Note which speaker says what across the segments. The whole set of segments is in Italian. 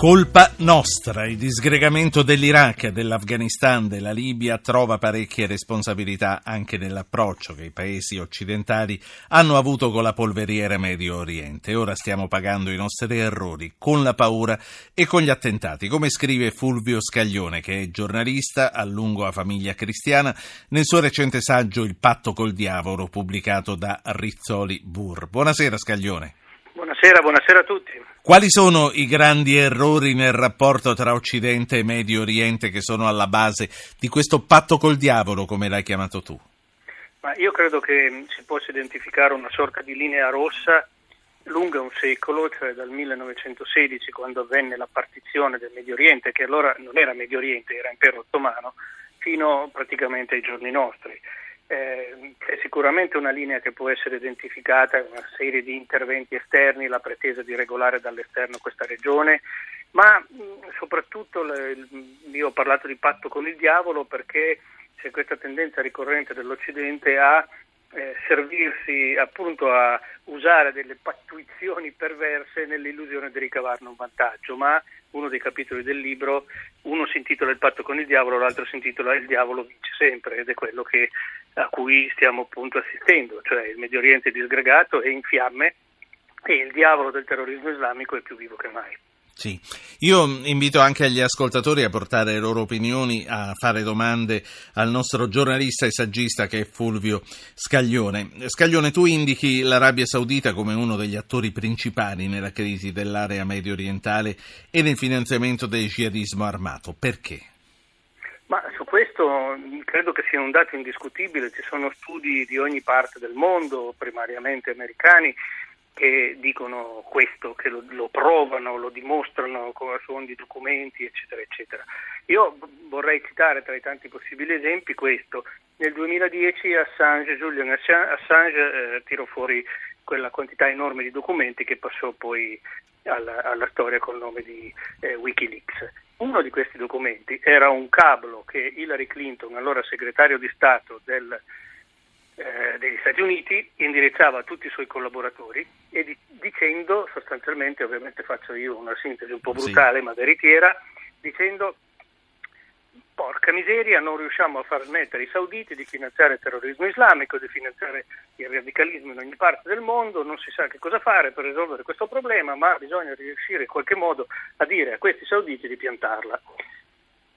Speaker 1: Colpa nostra, il disgregamento dell'Iraq, dell'Afghanistan, della Libia trova parecchie responsabilità anche nell'approccio che i paesi occidentali hanno avuto con la polveriera Medio Oriente. Ora stiamo pagando i nostri errori con la paura e con gli attentati, come scrive Fulvio Scaglione, che è giornalista a lungo a famiglia cristiana, nel suo recente saggio Il patto col diavolo, pubblicato da Rizzoli Burr. Buonasera Scaglione.
Speaker 2: Buonasera, buonasera a tutti.
Speaker 1: Quali sono i grandi errori nel rapporto tra Occidente e Medio Oriente che sono alla base di questo patto col diavolo, come l'hai chiamato tu?
Speaker 2: Ma io credo che si possa identificare una sorta di linea rossa lunga un secolo, cioè dal 1916 quando avvenne la partizione del Medio Oriente, che allora non era Medio Oriente, era Impero Ottomano, fino praticamente ai giorni nostri. Eh, c'è sicuramente una linea che può essere identificata, una serie di interventi esterni, la pretesa di regolare dall'esterno questa regione, ma mh, soprattutto le, io ho parlato di patto con il diavolo perché c'è questa tendenza ricorrente dell'Occidente a eh, servirsi appunto a usare delle pattuizioni perverse nell'illusione di ricavarne un vantaggio, ma uno dei capitoli del libro, uno si intitola Il patto con il diavolo, l'altro si intitola Il diavolo vince sempre ed è quello che, a cui stiamo appunto assistendo, cioè il Medio Oriente è disgregato, è in fiamme e il diavolo del terrorismo islamico è più vivo che mai.
Speaker 1: Sì, io invito anche gli ascoltatori a portare le loro opinioni, a fare domande al nostro giornalista e saggista che è Fulvio Scaglione. Scaglione, tu indichi l'Arabia Saudita come uno degli attori principali nella crisi dell'area medio orientale e nel finanziamento del jihadismo armato. Perché?
Speaker 2: Ma su questo credo che sia un dato indiscutibile, ci sono studi di ogni parte del mondo, primariamente americani, che dicono questo, che lo, lo, provano, lo dimostrano con fondi documenti, eccetera, eccetera. Io vorrei citare tra i tanti possibili esempi questo. Nel 2010 Assange, Julian Assange eh, tirò fuori quella quantità enorme di documenti che passò poi alla, alla storia col nome di eh, Wikileaks. Uno di questi documenti era un cablo che Hillary Clinton, allora segretario di Stato del eh, degli Stati Uniti indirizzava a tutti i suoi collaboratori e di, dicendo sostanzialmente, ovviamente faccio io una sintesi un po' brutale sì. ma veritiera, dicendo porca miseria non riusciamo a far smettere i sauditi di finanziare il terrorismo islamico, di finanziare il radicalismo in ogni parte del mondo, non si sa che cosa fare per risolvere questo problema, ma bisogna riuscire in qualche modo a dire a questi sauditi di piantarla.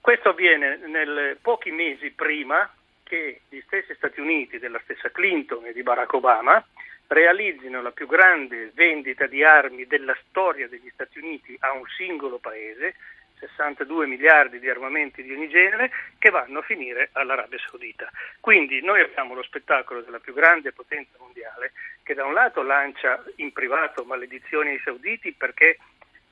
Speaker 2: Questo avviene nel, pochi mesi prima che gli stessi Stati Uniti, della stessa Clinton e di Barack Obama, realizzino la più grande vendita di armi della storia degli Stati Uniti a un singolo paese, 62 miliardi di armamenti di ogni genere, che vanno a finire all'Arabia Saudita. Quindi noi abbiamo lo spettacolo della più grande potenza mondiale che da un lato lancia in privato maledizioni ai sauditi perché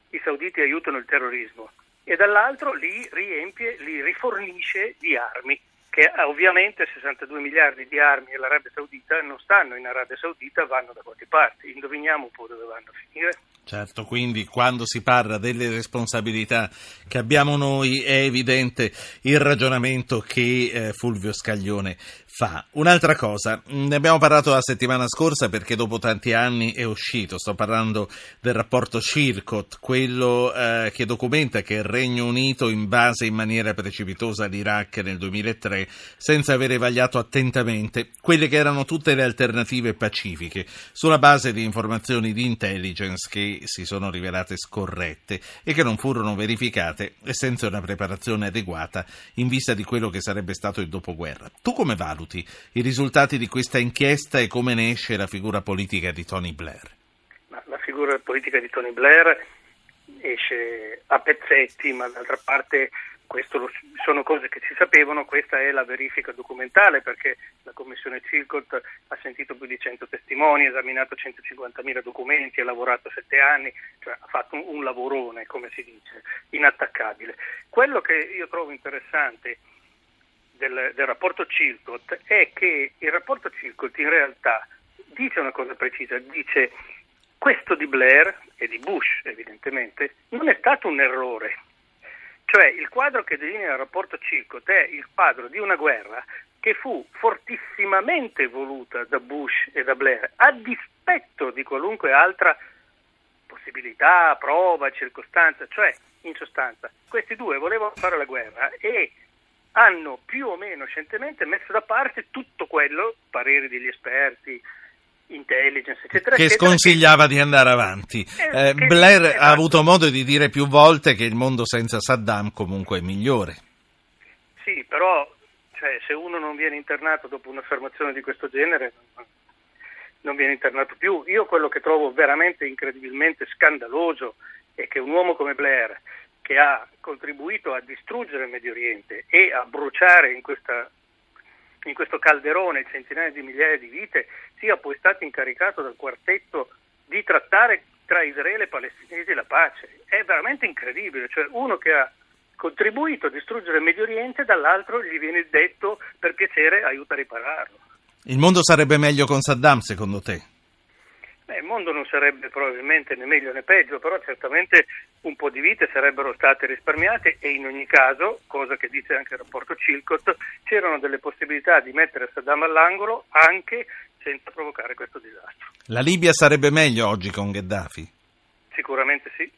Speaker 2: i sauditi aiutano il terrorismo e dall'altro li riempie, li rifornisce di armi che ovviamente 62 miliardi di armi all'Arabia Saudita non stanno in Arabia Saudita, vanno da qualche parte. Indoviniamo un po' dove vanno a finire.
Speaker 1: Certo, quindi quando si parla delle responsabilità che abbiamo noi è evidente il ragionamento che eh, Fulvio Scaglione fa. Un'altra cosa, ne abbiamo parlato la settimana scorsa perché dopo tanti anni è uscito, sto parlando del rapporto Circot, quello eh, che documenta che il Regno Unito invase in maniera precipitosa l'Iraq nel 2003 senza avere vagliato attentamente quelle che erano tutte le alternative pacifiche sulla base di informazioni di intelligence che si sono rivelate scorrette e che non furono verificate e senza una preparazione adeguata in vista di quello che sarebbe stato il dopoguerra. Tu come valuti? Minuti i risultati di questa inchiesta e come ne esce la figura politica di Tony Blair.
Speaker 2: la figura politica di Tony Blair esce a pezzetti, ma d'altra parte questo sono cose che si sapevano, questa è la verifica documentale perché la commissione Circot ha sentito più di 100 testimoni, ha esaminato 150.000 documenti, ha lavorato sette anni, cioè ha fatto un, un lavorone, come si dice, inattaccabile. Quello che io trovo interessante del, del rapporto Chilcott è che il rapporto Chilcott in realtà dice una cosa precisa, dice questo di Blair e di Bush evidentemente non è stato un errore. Cioè il quadro che delinea il rapporto Chilcott è il quadro di una guerra che fu fortissimamente voluta da Bush e da Blair a dispetto di qualunque altra possibilità, prova, circostanza, cioè in sostanza. Questi due volevano fare la guerra e hanno più o meno scientemente messo da parte tutto quello, pareri degli esperti, intelligence, eccetera.
Speaker 1: Che
Speaker 2: eccetera,
Speaker 1: sconsigliava che... di andare avanti. Eh, eh, Blair esatto. ha avuto modo di dire più volte che il mondo senza Saddam comunque è migliore.
Speaker 2: Sì, però cioè, se uno non viene internato dopo un'affermazione di questo genere, non viene internato più. Io quello che trovo veramente incredibilmente scandaloso è che un uomo come Blair, che ha contribuito a distruggere il Medio Oriente e a bruciare in, questa, in questo calderone centinaia di migliaia di vite, sia poi stato incaricato dal quartetto di trattare tra Israele e palestinesi la pace. È veramente incredibile, cioè uno che ha contribuito a distruggere il Medio Oriente, dall'altro gli viene detto per piacere aiuta a ripararlo.
Speaker 1: Il mondo sarebbe meglio con Saddam, secondo te?
Speaker 2: Beh, il mondo non sarebbe probabilmente né meglio né peggio, però certamente un po' di vite sarebbero state risparmiate e in ogni caso, cosa che dice anche il rapporto Chilcott, c'erano delle possibilità di mettere Saddam all'angolo anche senza provocare questo disastro.
Speaker 1: La Libia sarebbe meglio oggi con Gheddafi?
Speaker 2: Sicuramente sì.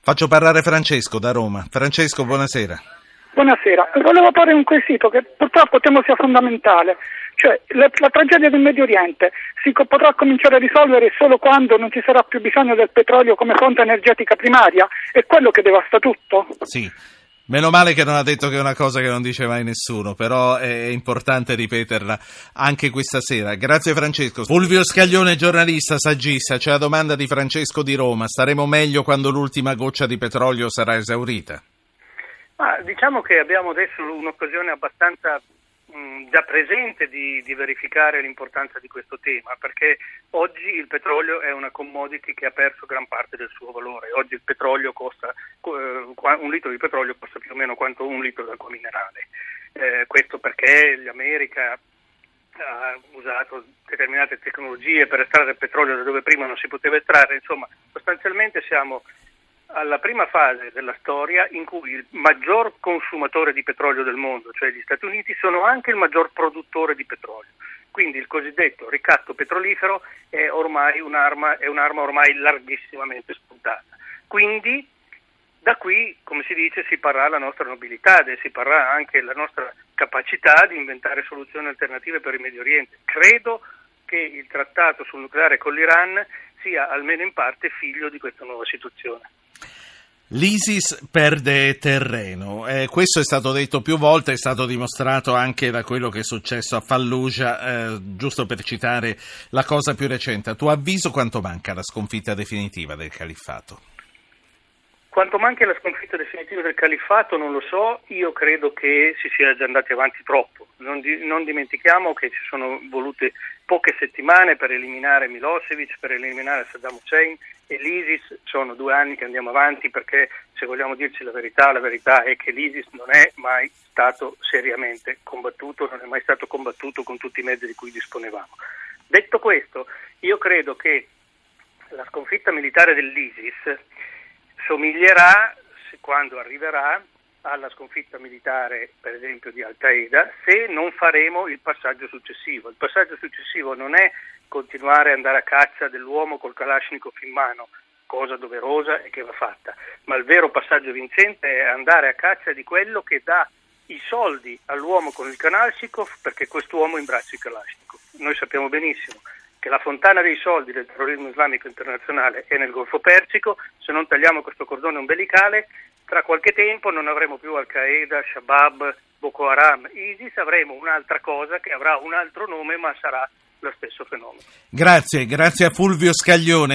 Speaker 1: Faccio parlare Francesco da Roma. Francesco, buonasera.
Speaker 3: Buonasera, volevo porre un quesito che purtroppo temo sia fondamentale, cioè la, la tragedia del Medio Oriente si co- potrà cominciare a risolvere solo quando non ci sarà più bisogno del petrolio come fonte energetica primaria, è quello che devasta tutto.
Speaker 1: Sì. Meno male che non ha detto che è una cosa che non dice mai nessuno, però è importante ripeterla anche questa sera. Grazie Francesco. Fulvio Scaglione, giornalista, saggista, c'è la domanda di Francesco di Roma. Staremo meglio quando l'ultima goccia di petrolio sarà esaurita?
Speaker 2: Ma diciamo che abbiamo adesso un'occasione abbastanza mh, già presente di, di, verificare l'importanza di questo tema, perché oggi il petrolio è una commodity che ha perso gran parte del suo valore. Oggi costa, eh, un litro di petrolio costa più o meno quanto un litro d'acqua minerale. Eh, questo perché l'America ha usato determinate tecnologie per estrarre il petrolio da dove prima non si poteva estrarre, insomma sostanzialmente siamo alla prima fase della storia in cui il maggior consumatore di petrolio del mondo, cioè gli Stati Uniti, sono anche il maggior produttore di petrolio. Quindi il cosiddetto ricatto petrolifero è, ormai un'arma, è un'arma ormai larghissimamente spuntata. Quindi da qui, come si dice, si parrà la nostra nobilità e si parrà anche la nostra capacità di inventare soluzioni alternative per il Medio Oriente. Credo che il trattato sul nucleare con l'Iran sia almeno in parte figlio di questa nuova situazione.
Speaker 1: L'ISIS perde terreno, eh, questo è stato detto più volte, è stato dimostrato anche da quello che è successo a Fallujah, eh, giusto per citare la cosa più recente. A tuo avviso quanto manca la sconfitta definitiva del califfato?
Speaker 2: Quanto manca la sconfitta definitiva del califfato non lo so, io credo che si sia già andati avanti troppo. Non, di, non dimentichiamo che ci sono volute poche settimane per eliminare Milosevic, per eliminare Saddam Hussein e l'ISIS sono due anni che andiamo avanti perché se vogliamo dirci la verità, la verità è che l'ISIS non è mai stato seriamente combattuto, non è mai stato combattuto con tutti i mezzi di cui disponevamo. Detto questo, io credo che la sconfitta militare dell'ISIS somiglierà, quando arriverà, alla sconfitta militare, per esempio, di Al-Qaeda, se non faremo il passaggio successivo. Il passaggio successivo non è continuare ad andare a caccia dell'uomo col Kalashnikov in mano, cosa doverosa e che va fatta, ma il vero passaggio vincente è andare a caccia di quello che dà i soldi all'uomo con il Kalashnikov perché quest'uomo imbraccia il Kalashnikov. Noi sappiamo benissimo che la fontana dei soldi del terrorismo islamico internazionale è nel Golfo Persico, se non tagliamo questo cordone ombelicale, tra qualche tempo non avremo più Al-Qaeda, Shabab, Boko Haram, ISIS, avremo un'altra cosa che avrà un altro nome ma sarà lo stesso fenomeno.
Speaker 1: Grazie, grazie a Fulvio Scaglione.